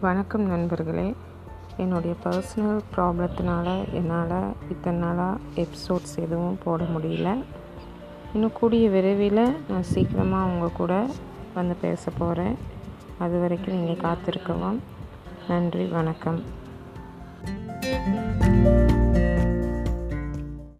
வணக்கம் நண்பர்களே. என்னுடைய பர்சனல் ப்ராப்ளத்தினால என்னால் இத்தனை நாளாக எபிசோட்ஸ் எதுவும் போட முடியல. இன்னும் கூடிய விரைவில் நான் சீக்கிரமாக உங்கள் கூட வந்து பேச போகிறேன் அது வரைக்கும் நீங்கள் காத்திருக்கவும். நன்றி வணக்கம்.